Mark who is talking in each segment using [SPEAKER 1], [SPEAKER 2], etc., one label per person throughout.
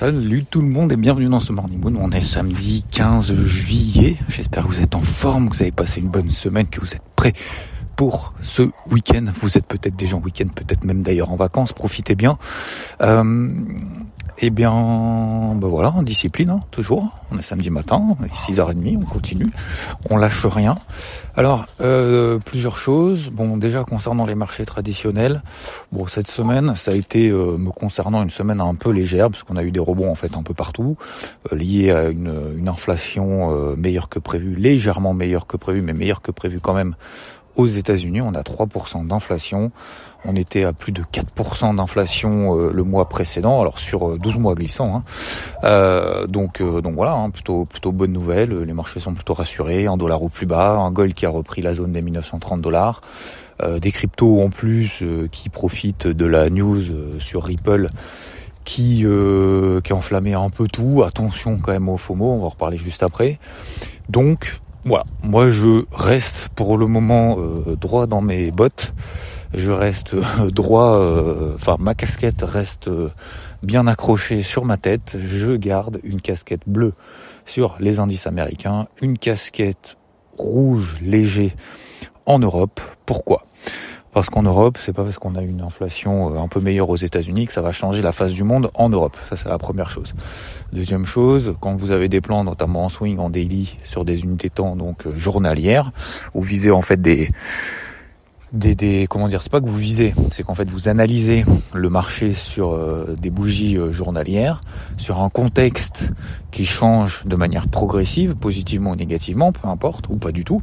[SPEAKER 1] Salut tout le monde et bienvenue dans ce Morning Moon. On est samedi 15 juillet. J'espère que vous êtes en forme, que vous avez passé une bonne semaine, que vous êtes prêts pour ce week-end. Vous êtes peut-être déjà en week-end, peut-être même d'ailleurs en vacances. Profitez bien. Euh, eh bien, ben voilà, en discipline, hein, toujours. On est samedi matin, 6h30, on continue, on lâche rien. Alors, euh, plusieurs choses. Bon, déjà concernant les marchés traditionnels, bon, cette semaine, ça a été, euh, me concernant, une semaine un peu légère, parce qu'on a eu des rebonds en fait un peu partout, euh, liés à une, une inflation meilleure que prévu, légèrement meilleure que prévu, mais meilleure que prévu quand même aux États-Unis, on a 3% d'inflation. On était à plus de 4% d'inflation euh, le mois précédent, alors sur 12 euh, mois glissants. Hein. Euh, donc, donc voilà, hein, plutôt plutôt bonne nouvelle. Les marchés sont plutôt rassurés, un dollar au plus bas, un gold qui a repris la zone des 1930 dollars. des cryptos en plus qui profitent de la news sur Ripple qui, qui a enflammé un peu tout. Attention quand même au FOMO, on va en reparler juste après. Donc voilà, moi je reste pour le moment euh, droit dans mes bottes. Je reste euh, droit, euh, enfin ma casquette reste bien accrochée sur ma tête. Je garde une casquette bleue sur les indices américains, une casquette rouge léger en Europe. Pourquoi? Parce qu'en Europe, c'est pas parce qu'on a une inflation un peu meilleure aux États-Unis que ça va changer la face du monde en Europe. Ça, c'est la première chose. Deuxième chose, quand vous avez des plans, notamment en swing, en daily, sur des unités temps, donc euh, journalières, vous visez en fait des des, des comment dire c'est pas que vous visez c'est qu'en fait vous analysez le marché sur euh, des bougies euh, journalières sur un contexte qui change de manière progressive positivement ou négativement peu importe ou pas du tout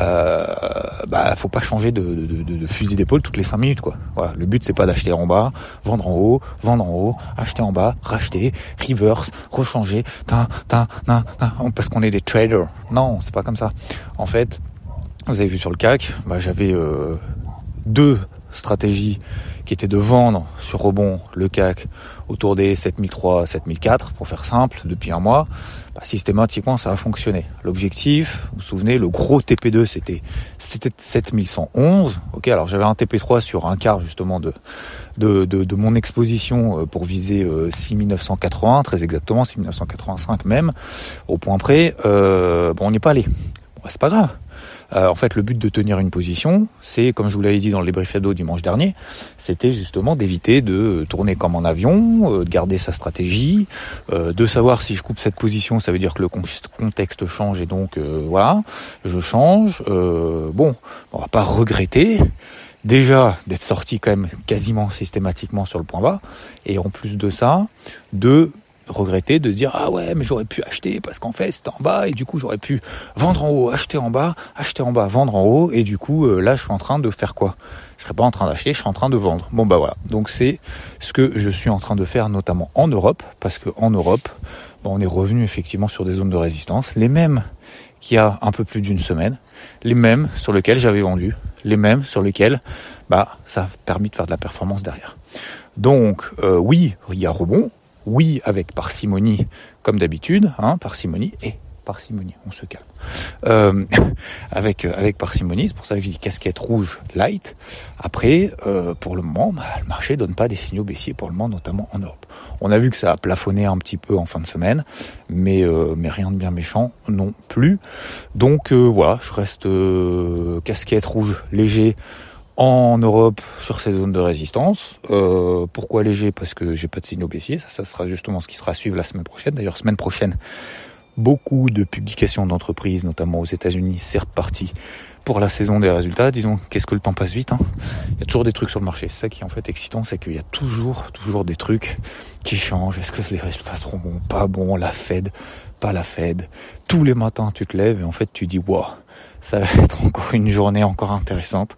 [SPEAKER 1] euh, bah faut pas changer de, de, de, de fusil d'épaule toutes les cinq minutes quoi. Voilà. Le but c'est pas d'acheter en bas vendre en haut vendre en haut acheter en bas racheter reverse rechanger parce qu'on est des traders. Non c'est pas comme ça. En fait vous avez vu sur le CAC, bah, j'avais euh, deux stratégies qui étaient de vendre sur rebond le CAC autour des 7003, 7004 pour faire simple depuis un mois. Bah, systématiquement ça a fonctionné. L'objectif, vous vous souvenez, le gros TP2 c'était c'était 7111. Ok, alors j'avais un TP3 sur un quart justement de de, de, mon exposition euh, pour viser 6980 euh, très exactement 6985 même au point près. Euh, bon, on n'est pas allé. C'est pas grave. Euh, en fait, le but de tenir une position, c'est, comme je vous l'avais dit dans le débrief hebdo dimanche dernier, c'était justement d'éviter de tourner comme en avion, euh, de garder sa stratégie, euh, de savoir si je coupe cette position, ça veut dire que le contexte change et donc voilà, je change. bon, on va pas regretter déjà d'être sorti quand même quasiment systématiquement sur le point bas, et en plus de ça, de regretter de se dire ah ouais mais j'aurais pu acheter parce qu'en fait c'était en bas et du coup j'aurais pu vendre en haut, acheter en bas, acheter en bas, vendre en haut et du coup euh, là je suis en train de faire quoi? Je serais pas en train d'acheter, je suis en train de vendre. Bon bah voilà. Donc c'est ce que je suis en train de faire notamment en Europe parce que en Europe on est revenu effectivement sur des zones de résistance, les mêmes qu'il y a un peu plus d'une semaine, les mêmes sur lesquels j'avais vendu, les mêmes sur lesquels bah ça a permis de faire de la performance derrière. Donc euh, oui, il y a rebond, oui avec parcimonie comme d'habitude, hein, parcimonie et parcimonie, on se calme. Euh, avec euh, avec parcimonie, c'est pour ça que j'ai dit casquette rouge light. Après, euh, pour le moment, bah, le marché donne pas des signaux baissiers pour le moment, notamment en Europe. On a vu que ça a plafonné un petit peu en fin de semaine, mais mais rien de bien méchant non plus. Donc voilà, je reste casquette rouge léger en Europe sur ces zones de résistance. Euh, pourquoi léger? Parce que j'ai pas de signaux baissiers. Ça, ça sera justement ce qui sera à suivre la semaine prochaine. D'ailleurs, semaine prochaine, beaucoup de publications d'entreprises, notamment aux États-Unis, c'est reparti pour la saison des résultats. Disons, qu'est-ce que le temps passe vite. Hein? Il y a toujours des trucs sur le marché. C'est ça qui est en fait excitant, c'est qu'il y a toujours, toujours des trucs qui changent. Est-ce que les résultats seront bons, pas bons La Fed, pas la Fed. Tous les matins, tu te lèves et en fait, tu dis, waouh, ça va être encore une journée encore intéressante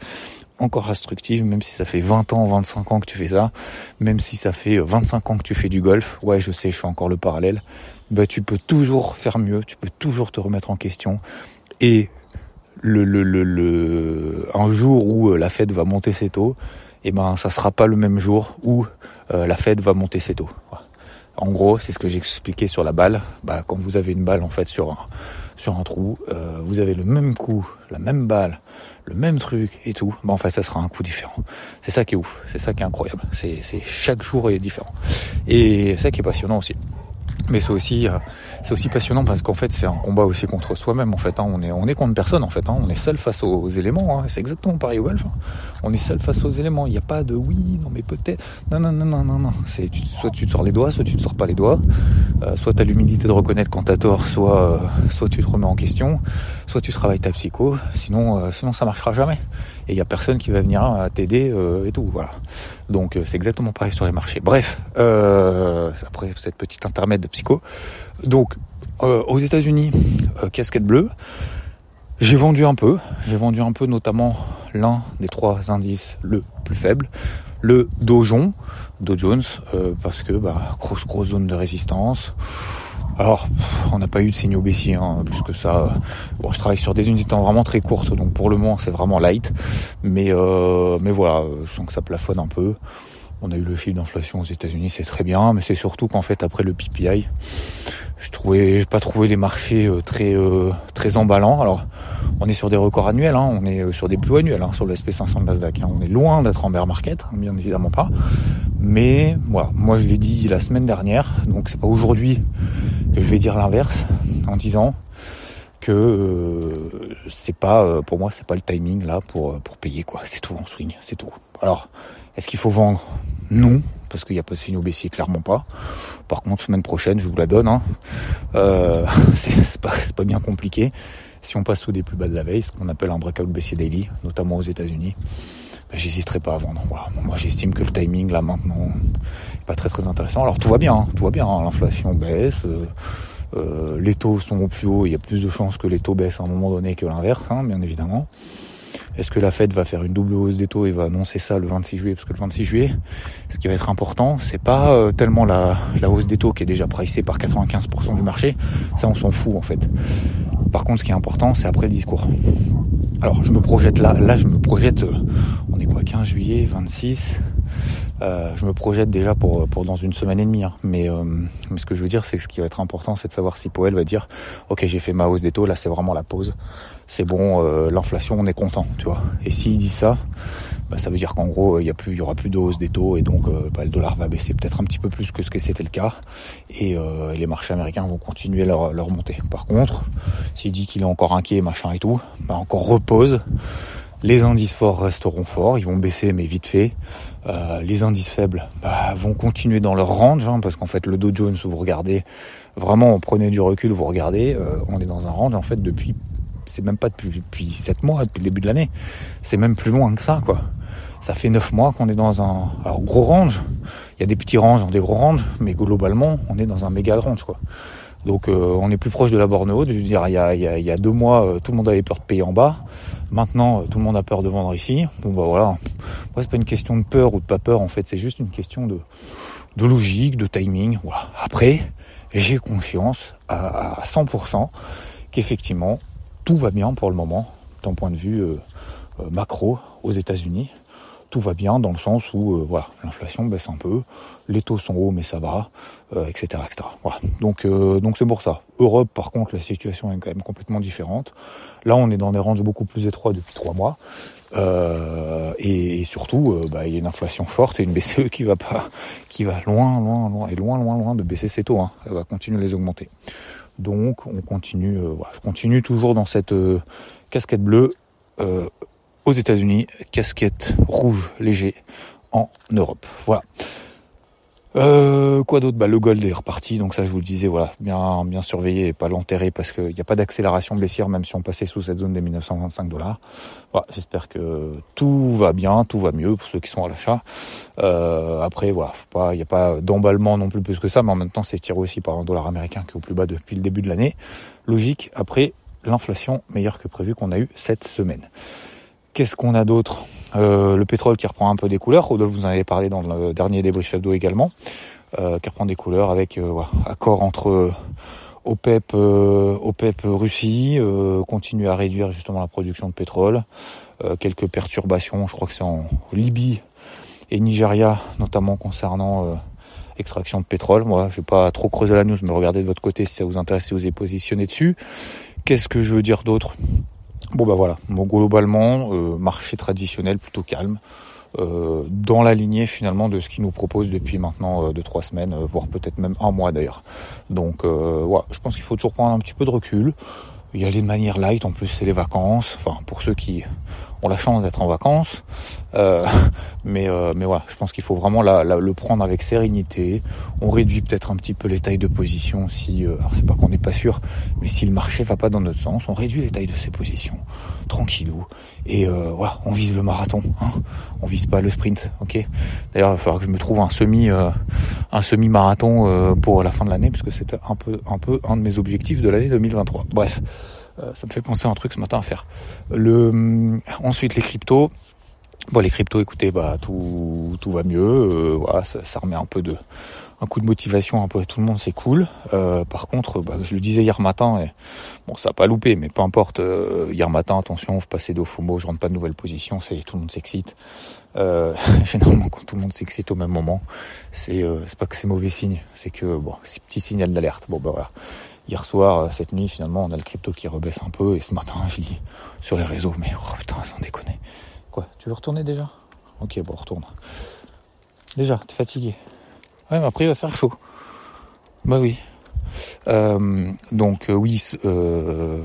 [SPEAKER 1] encore instructive, même si ça fait 20 ans, 25 ans que tu fais ça, même si ça fait 25 ans que tu fais du golf, ouais je sais, je fais encore le parallèle, bah tu peux toujours faire mieux, tu peux toujours te remettre en question. Et le, le, le, le un jour où euh, la Fed va monter ses taux, eh ben ça sera pas le même jour où euh, la Fed va monter ses taux. En gros, c'est ce que j'ai expliqué sur la balle. Bah, quand vous avez une balle en fait sur un, sur un trou, euh, vous avez le même coup, la même balle, le même truc et tout. Bah, en fait, ça sera un coup différent. C'est ça qui est ouf. C'est ça qui est incroyable. C'est, chaque jour est différent. Et ça qui est passionnant aussi mais c'est aussi euh, c'est aussi passionnant parce qu'en fait c'est un combat aussi contre soi-même en fait hein. on est on est contre personne en fait hein. on est seul face aux, éléments hein. c'est exactement pareil au golf on est seul face aux éléments. Il n'y a pas de oui non mais peut-être. Non non non non non non. C'est soit tu te sors les doigts soit tu te sors pas les doigts. Euh, soit tu as l'humilité de reconnaître quand t'as tort soit euh, soit tu te remets en question. Soit tu travailles ta psycho. Sinon sinon ça marchera jamais et il y a personne qui va venir t'aider et tout voilà donc c'est exactement pareil sur les marchés bref après cette petite intermède psycho. Donc euh, aux États-Unis, euh, casquette bleue. J'ai vendu un peu. J'ai vendu un peu notamment l'un des trois indices le plus faible, le Dow Jones, Dow Jones, euh, parce que bah, grosse grosse zone de résistance. Alors, on n'a pas eu de signaux baissiers, hein, plus que ça. Bon, je travaille sur des unités vraiment très courtes, donc pour le moment c'est vraiment light. Mais mais voilà, je sens que ça plafonne un peu. On a eu le chiffre d'inflation aux États-Unis, c'est très bien, mais c'est surtout qu'en fait après le PPI, je trouvais, pas trouvé les marchés euh, très euh, très emballants. Alors, on est sur des records annuels, hein, on est euh, sur des plus annuels hein, sur le SP500 de Nasdaq. Hein. On est loin d'être en bear market, hein, bien évidemment pas. Mais voilà, moi je l'ai dit la semaine dernière, donc c'est pas aujourd'hui que je vais dire l'inverse en disant que c'est pas pour moi c'est pas le timing là pour pour payer quoi. C'est tout en swing, c'est tout. Alors est-ce qu'il faut vendre? Non, parce qu'il n'y a pas de signaux baissiers, clairement pas. Par contre, semaine prochaine, je vous la donne. Hein. Euh, c'est pas, bien compliqué. Si on passe sous des plus bas de la veille, ce qu'on appelle un breakout baissier daily, notamment aux États-Unis, ben, j'hésiterai pas à vendre. Moi, j'estime que le timing là maintenant est pas très très intéressant. Alors tout va bien, hein. tout va bien. Hein. L'inflation baisse. Euh, euh, les taux sont au plus haut, il y a plus de chances que les taux baissent à un moment donné que l'inverse, bien évidemment. Est-ce que la Fed va faire une double hausse des taux et va annoncer ça le 26 juillet? Parce que le 26 juillet, ce qui va être important, c'est pas euh, tellement la, hausse des taux qui est déjà pricée par 95% du marché. Ça, on s'en fout en fait. Par contre, ce qui est important, c'est après le discours. Alors, je me projette là. Là, je me projette. Euh, on est quoi 15 juillet, 26. Euh, je me projette déjà pour, dans une semaine et demie. Hein. Mais, mais ce que je veux dire, c'est que ce qui va être important, c'est de savoir si Powell va dire, ok, j'ai fait ma hausse des taux. Là, c'est vraiment la pause c'est bon, euh, l'inflation, on est content, tu vois. Et s'il dit ça, bah, ça veut dire qu'en gros, il y a plus, il y aura plus de hausse des taux et donc euh, bah, le dollar va baisser peut-être un petit peu plus que ce que c'était le cas et euh, les marchés américains vont continuer leur, leur montée. Par contre, s'il dit qu'il est encore inquiet, machin et tout, bah, encore repose. Les indices forts resteront forts, ils vont baisser mais vite fait. Les indices faibles bah, vont continuer dans leur range, hein, parce qu'en fait le Dow Jones, vous regardez, vraiment prenez du recul, vous regardez, on est dans un range en fait depuis c'est même pas depuis, depuis 7 mois, depuis le début de l'année. C'est même plus loin que ça, quoi. Ça fait 9 mois qu'on est dans un gros range. Il y a des petits ranges, des gros ranges, mais globalement, on est dans un méga range, quoi. Donc euh, on est plus proche de la borne haute. Je veux dire, il y a, deux mois, euh, tout le monde avait peur de payer en bas. Maintenant, euh, tout le monde a peur de vendre ici. Bon bah voilà. Moi, c'est pas une question de peur ou de pas peur. En fait, c'est juste une question de, logique, de timing. Après, j'ai confiance à, à 100% qu'effectivement, tout va bien pour le moment, d'un point de vue macro aux États-Unis. Tout va bien dans le sens où euh, voilà, l'inflation baisse un peu, les taux sont hauts mais ça va, etc., etc. Voilà. Donc donc c'est pour ça. Europe par contre la situation est quand même complètement différente. Là on est dans des ranges beaucoup plus étroits depuis trois mois et, surtout bah, il y a une inflation forte et une BCE qui va pas, qui va loin loin loin et loin loin loin de baisser ses taux. Hein. Elle va continuer à les augmenter. Donc on continue, euh, voilà, je continue toujours dans cette euh, casquette bleue euh, aux États-Unis, casquette rouge léger en Europe. Voilà. Euh, quoi d'autre? Bah, Le gold est reparti, donc ça je vous le disais, voilà, bien bien surveiller et pas l'enterrer parce qu'il n'y a pas d'accélération baissière même si on passait sous cette zone des 1925 dollars. Voilà, J'espère que tout va bien, tout va mieux pour ceux qui sont à l'achat. Euh, après, voilà, il n'y a pas d'emballement non plus plus que ça, mais en même temps c'est tiré aussi par un dollar américain qui est au plus bas depuis le début de l'année. Logique, après l'inflation meilleure que prévu qu'on a eu cette semaine. Qu'est-ce qu'on a d'autre? Euh, Le pétrole qui reprend un peu des couleurs. Rodolphe vous en avez parlé dans le dernier débrief hebdo également. Euh, qui reprend des couleurs avec euh, voilà, accord entre OPEP, OPEP Russie, continue à réduire justement la production de pétrole. quelques perturbations, je crois que c'est en Libye et Nigeria, notamment concernant extraction de pétrole. Moi, je vais pas trop creuser la news, mais regardez de votre côté si ça vous intéresse, si vous êtes positionné dessus. Qu'est-ce que je veux dire d'autre? Bon bah voilà, bon, globalement, euh, marché traditionnel plutôt calme. Euh, dans la lignée finalement de ce qu'ils nous proposent depuis maintenant euh, deux trois semaines, euh, voire peut-être même un mois d'ailleurs. Donc voilà, je pense qu'il faut toujours prendre un petit peu de recul, y aller de manière light. En plus, c'est les vacances. Enfin, pour ceux qui ont la chance d'être en vacances. Euh, mais euh, mais voilà, je pense qu'il faut vraiment la, le prendre avec sérénité. On réduit peut-être un petit peu les tailles de position si, euh, alors c'est pas qu'on n'est pas sûr, mais si le marché va pas dans notre sens, on réduit les tailles de ses positions, tranquillou. Et euh, voilà, on vise le marathon. Hein on vise pas le sprint, ok. D'ailleurs, il va falloir que je me trouve un semi un semi marathon pour la fin de l'année parce que c'était un peu un peu un de mes objectifs de l'année 2023. Bref. Euh, ça me fait penser à un truc ce matin à faire. Le, euh, ensuite les cryptos. Bon les cryptos, écoutez, bah tout tout va mieux. Euh, voilà, ça, ça, remet un peu de un coup de motivation un peu à tout le monde, c'est cool. Euh, par contre, bah, je le disais hier matin, et bon ça a pas loupé, mais peu importe. hier matin, attention, vous passez d'au FOMO, je rentre pas de nouvelles positions, c'est tout le monde s'excite. Euh, généralement, quand tout le monde s'excite au même moment, c'est c'est pas que c'est mauvais signe, c'est que bon, c'est petit signal d'alerte. Bon bah voilà, Hier soir, euh, cette nuit, finalement, on a le crypto qui rebaisse un peu. Et ce matin, je lis sur les réseaux. Mais oh putain, sans déconner. Quoi Tu veux retourner déjà? Ok, bon, retourne. Déjà, t'es fatigué Ouais, mais après, il va faire chaud. Bah oui. Euh, donc euh, oui,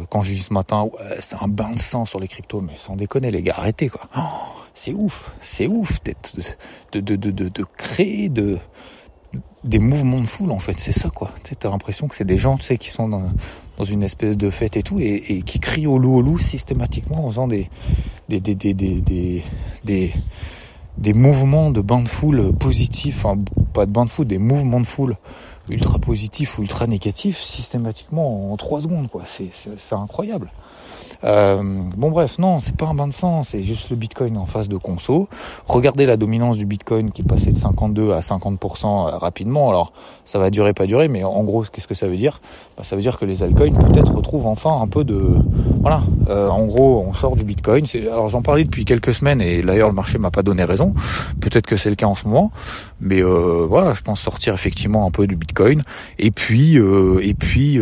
[SPEAKER 1] quand je lis ce matin, c'est un bain de sang sur les cryptos, mais sans déconner les gars, arrêtez quoi. Oh, c'est ouf, c'est ouf d'être de, de créer de des mouvements de foule en fait, c'est ça quoi. Tu as l'impression que c'est des gens tu sais, qui sont dans, une espèce de fête et tout et, qui crient au loup au loup systématiquement en faisant des des, mouvements de bain de foule positifs, enfin pas de bain de foule, des mouvements de foule ultra positifs ou ultra négatifs systématiquement en trois secondes quoi. C'est incroyable. Euh, bon bref, non, c'est pas un bain de sang, c'est juste le Bitcoin en phase de conso. Regardez la dominance du Bitcoin qui passait de 52 à 50% euh, rapidement. Alors ça va durer, pas durer, mais en gros, qu'est-ce que ça veut dire? Bah, Ça veut dire que les altcoins peut-être retrouvent enfin un peu de... Voilà, euh, en gros, on sort du Bitcoin. Alors j'en parlais depuis quelques semaines et d'ailleurs le marché m'a pas donné raison. Peut-être que c'est le cas en ce moment, mais euh, voilà, je pense sortir effectivement un peu du Bitcoin. Et puis, euh, et puis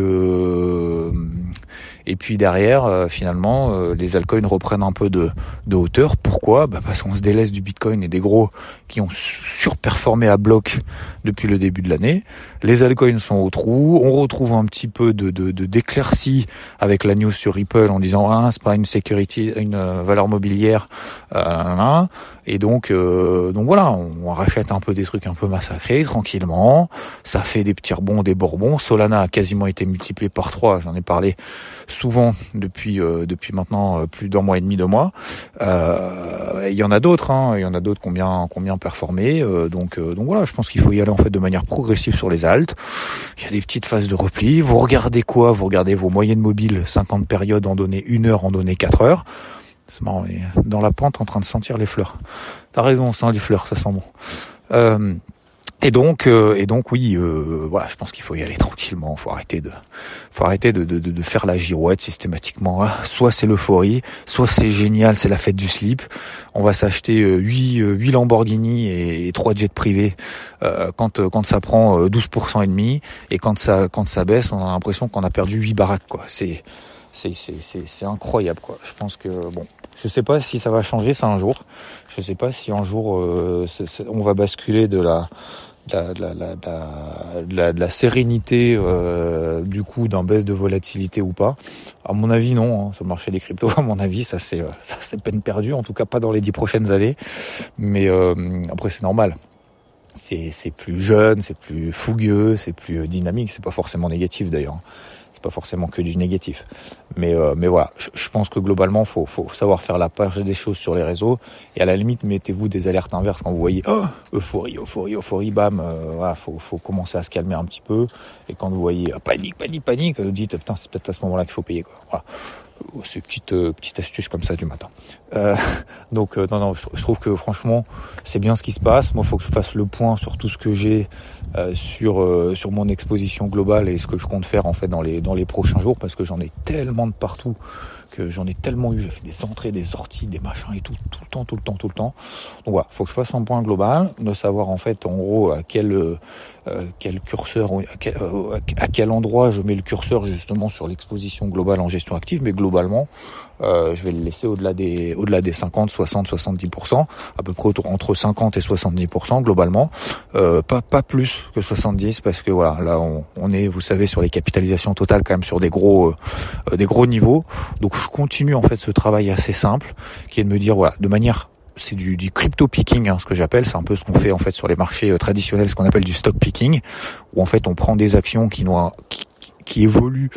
[SPEAKER 1] et puis derrière, euh, finalement, euh, les altcoins reprennent un peu de, de hauteur. Pourquoi? Bah Parce qu'on se délaisse du Bitcoin et des gros qui ont surperformé à bloc depuis le début de l'année. Les altcoins sont au trou. On retrouve un petit peu de, de, d'éclaircie avec la news sur Ripple en disant ah c'est pas une sécurité, une euh, valeur mobilière. Euh, et donc donc voilà, on, rachète un peu des trucs un peu massacrés tranquillement. Ça fait des petits rebonds, des bourbons. Solana a quasiment été multiplié par trois. J'en ai parlé souvent depuis euh, depuis maintenant euh, plus d'un mois et demi, deux mois. Euh, il y en a d'autres, hein, il y en a d'autres combien combien performé. donc donc voilà, je pense qu'il faut y aller en fait de manière progressive sur les altes. Il y a des petites phases de repli. Vous regardez quoi? Vous regardez vos moyennes mobiles, 50 périodes en données une heure, en données 4 heures. C'est marrant, dans la pente en train de sentir les fleurs. T'as raison, on sent les fleurs, ça sent bon. Euh, et donc, euh, et donc oui, euh, voilà, je pense qu'il faut y aller tranquillement. Faut arrêter de, faut arrêter de, de, de faire la girouette systématiquement. Ah, soit c'est l'euphorie, soit c'est génial, c'est la fête du slip. On va s'acheter 8, euh, 8 Lamborghini et, trois 3 jets privés quand quand ça prend 12% et demi, et quand ça quand ça baisse, on a l'impression qu'on a perdu 8 baraques quoi. C'est c'est c'est c'est incroyable quoi. Je pense que bon, je sais pas si ça va changer ça un jour. Je sais pas si un jour on va basculer de la la, la, la, la, sérénité euh, du coup d'un baisse de volatilité ou pas À mon avis, non. Hein, sur le marché des cryptos, à mon avis, ça c'est euh, ça c'est peine perdue. En tout cas, pas dans les dix prochaines années. Mais euh, après, c'est normal. C'est c'est plus jeune, c'est plus fougueux, c'est plus dynamique. C'est pas forcément négatif d'ailleurs pas forcément que du négatif. Mais, euh, mais voilà, je, pense que globalement, faut, faut savoir faire la part des choses sur les réseaux. Et à la limite, mettez-vous des alertes inverses quand vous voyez oh, euphorie, euphorie, euphorie, bam. Euh, voilà, faut, faut commencer à se calmer un petit peu. Et quand vous voyez ah, panique, panique, panique, vous dites putain, c'est peut-être à ce moment-là qu'il faut payer. Quoi. Voilà. Ces petites petites astuces comme ça du matin. donc non non, je, trouve que franchement c'est bien ce qui se passe. Moi, il faut que je fasse le point sur tout ce que j'ai sur sur mon exposition globale et ce que je compte faire en fait dans les dans les prochains jours parce que j'en ai tellement de partout que j'en ai tellement eu, j'ai fait des entrées, des sorties, des machins et tout, tout le temps, tout le temps, tout le temps. Donc voilà, faut que je fasse un point global, de savoir en fait en gros à quel euh, quel curseur, à quel, euh, à quel, endroit je mets le curseur justement sur l'exposition globale en gestion active, mais globalement, euh, je vais le laisser au-delà des au-delà des 50, 60, 70%, à peu près entre 50 et 70% globalement, euh, pas pas plus que 70% parce que voilà, là on, est, vous savez, sur les capitalisations totales quand même sur des gros euh, des gros niveaux. Donc je continue en fait ce travail assez simple qui est de me dire voilà, de manière c'est du, crypto picking, hein, ce que j'appelle. C'est un peu ce qu'on fait en fait sur les marchés traditionnels, ce qu'on appelle du stock picking, où en fait on prend des actions qui, n'ont qui évolue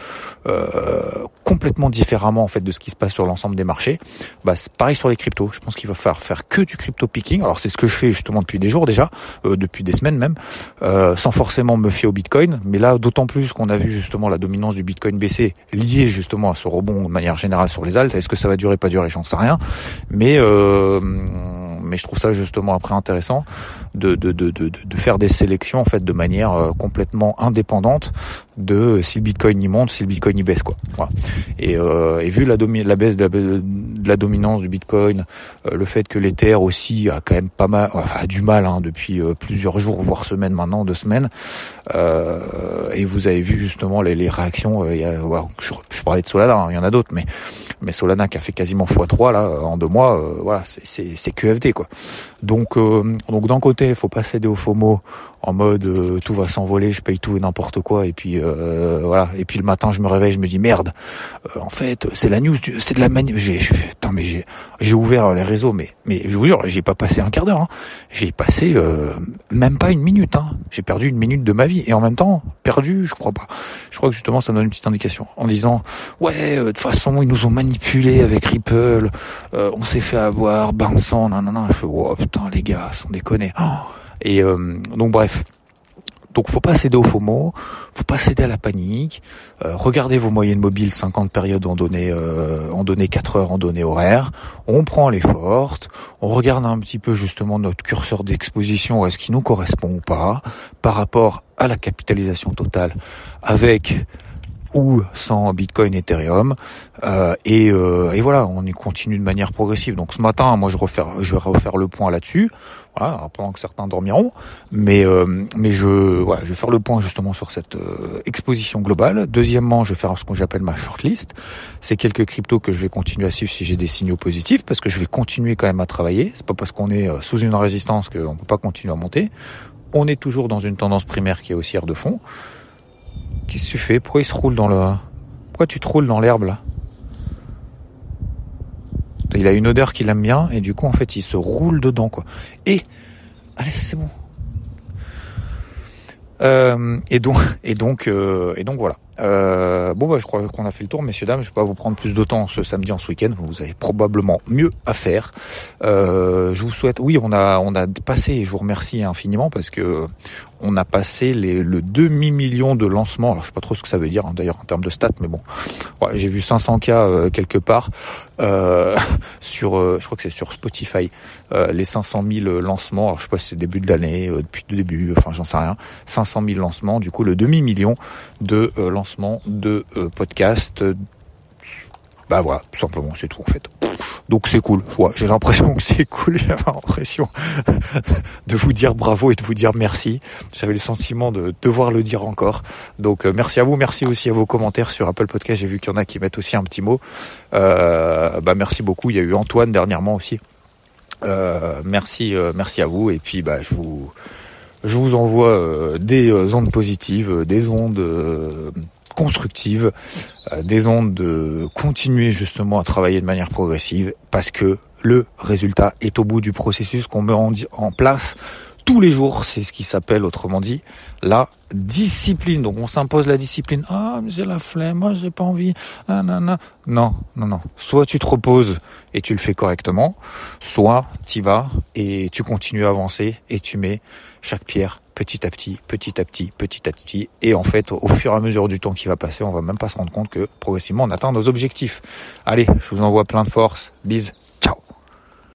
[SPEAKER 1] euh, complètement différemment en fait de ce qui se passe sur l'ensemble des marchés. Bah, c'est pareil sur les cryptos. Je pense qu'il va falloir faire que du crypto picking. Alors c'est ce que je fais justement depuis des jours déjà, euh, depuis des semaines même, euh, sans forcément me fier au Bitcoin. Mais là, d'autant plus qu'on a vu justement la dominance du Bitcoin baisser, liée justement à ce rebond de manière générale sur les altes. Est-ce que ça va durer, pas durer, j'en sais rien. Mais euh, mais je trouve ça justement après intéressant de, de, de, de, de faire des sélections en fait de manière euh, complètement indépendante de si le Bitcoin y monte, si le Bitcoin y baisse quoi. Voilà. Et, euh, et vu la, la baisse de la, dominance du Bitcoin, euh, le fait que l'Ether aussi a quand même pas mal, enfin, a du mal hein, depuis euh, plusieurs jours voire semaines maintenant, deux semaines. et vous avez vu justement les, les réactions. Y a, je, je, parlais de Solana, hein, il y en a d'autres, mais mais Solana qui a fait quasiment x3 là en deux mois, voilà, c'est QFD quoi. Donc donc d'un côté, il faut pas céder au FOMO en mode euh, tout va s'envoler, je paye tout et n'importe quoi et puis euh, voilà et puis le matin je me réveille, je me dis merde. Euh, en fait, c'est la news, c'est de la manie. J'ai mais j'ai j'ai ouvert les réseaux mais mais je vous jure, j'ai pas passé un quart d'heure. Hein. J'ai passé même pas une minute. Hein. J'ai perdu une minute de ma vie et en même temps perdu, je crois pas. Je crois que justement ça donne une petite indication en disant ouais de toute façon ils nous ont manipulé avec Ripple, on s'est fait avoir, Benson, non non non. Je fais oh putain les gars, sans déconner. Oh et euh, donc bref. Donc faut pas céder au FOMO, faut pas céder à la panique. Euh, regardez vos moyennes mobiles 50 périodes en données euh, en données 4 heures en données horaires. On prend les fortes, on regarde un petit peu justement notre curseur d'exposition, est-ce qu'il nous correspond ou pas par rapport à la capitalisation totale avec ou sans Bitcoin, Ethereum. Euh, et, euh, et, voilà, on y continue de manière progressive. Donc ce matin, moi je, refaire, je vais refaire le point là-dessus, voilà, pendant que certains dormiront. Mais, euh, mais je, voilà, je vais faire le point justement sur cette euh, exposition globale. Deuxièmement, je vais faire ce que j'appelle ma shortlist. C'est quelques cryptos que je vais continuer à suivre si j'ai des signaux positifs, parce que je vais continuer quand même à travailler. C'est pas parce qu'on est euh, sous une résistance qu'on peut pas continuer à monter. On est toujours dans une tendance primaire qui est haussière de fond. Qu'est-ce que tu fais? Pourquoi il se roule dans le... Pourquoi tu te roules dans l'herbe là? Il a une odeur qu'il aime bien et du coup en fait il se roule dedans quoi. Et... Allez c'est bon. Euh, et donc et donc euh, et donc voilà. Euh, bon bah je crois qu'on a fait le tour, messieurs dames. Je vais pas vous prendre plus de temps ce samedi en ce week-end. Vous avez probablement mieux à faire. Euh, je vous souhaite. Oui, on a on a passé. Et je vous remercie infiniment parce que on a passé les, le demi million de lancements. Alors je sais pas trop ce que ça veut dire hein, d'ailleurs en termes de stats, mais bon, ouais, j'ai vu 500 k euh, quelque part euh, sur, euh, je crois que c'est sur Spotify, euh, les 500 000 lancements. Alors je sais pas si c'est début de l'année, depuis le début, enfin j'en sais rien. 500 000 lancements, du coup le demi million de lancements de podcasts. Bah voilà, tout simplement, c'est tout en fait. Donc c'est cool. J'ai l'impression que c'est cool. J'avais l'impression de vous dire bravo et de vous dire merci. J'avais le sentiment de devoir le dire encore. Donc euh, merci à vous, merci aussi à vos commentaires sur Apple Podcast. J'ai vu qu'il y en a qui mettent aussi un petit mot. Euh, bah merci beaucoup. Il y a eu Antoine dernièrement aussi. Euh, merci, euh, merci à vous. Et puis bah je vous je vous envoie des ondes positives, des ondes constructive, euh, des ondes de continuer justement à travailler de manière progressive parce que le résultat est au bout du processus qu'on met en, place tous les jours. C'est ce qui s'appelle, autrement dit, la discipline. Donc on s'impose la discipline. Ah, j'ai la flemme, moi j'ai pas envie. Ah, non, non, non, non. Soit tu te reposes et tu le fais correctement, soit tu vas et tu continues à avancer et tu mets chaque pierre petit à petit, petit à petit, petit à petit. Et en fait, au fur et à mesure du temps qui va passer, on va même pas se rendre compte que progressivement on atteint nos objectifs. Allez, je vous envoie plein de force. Bise.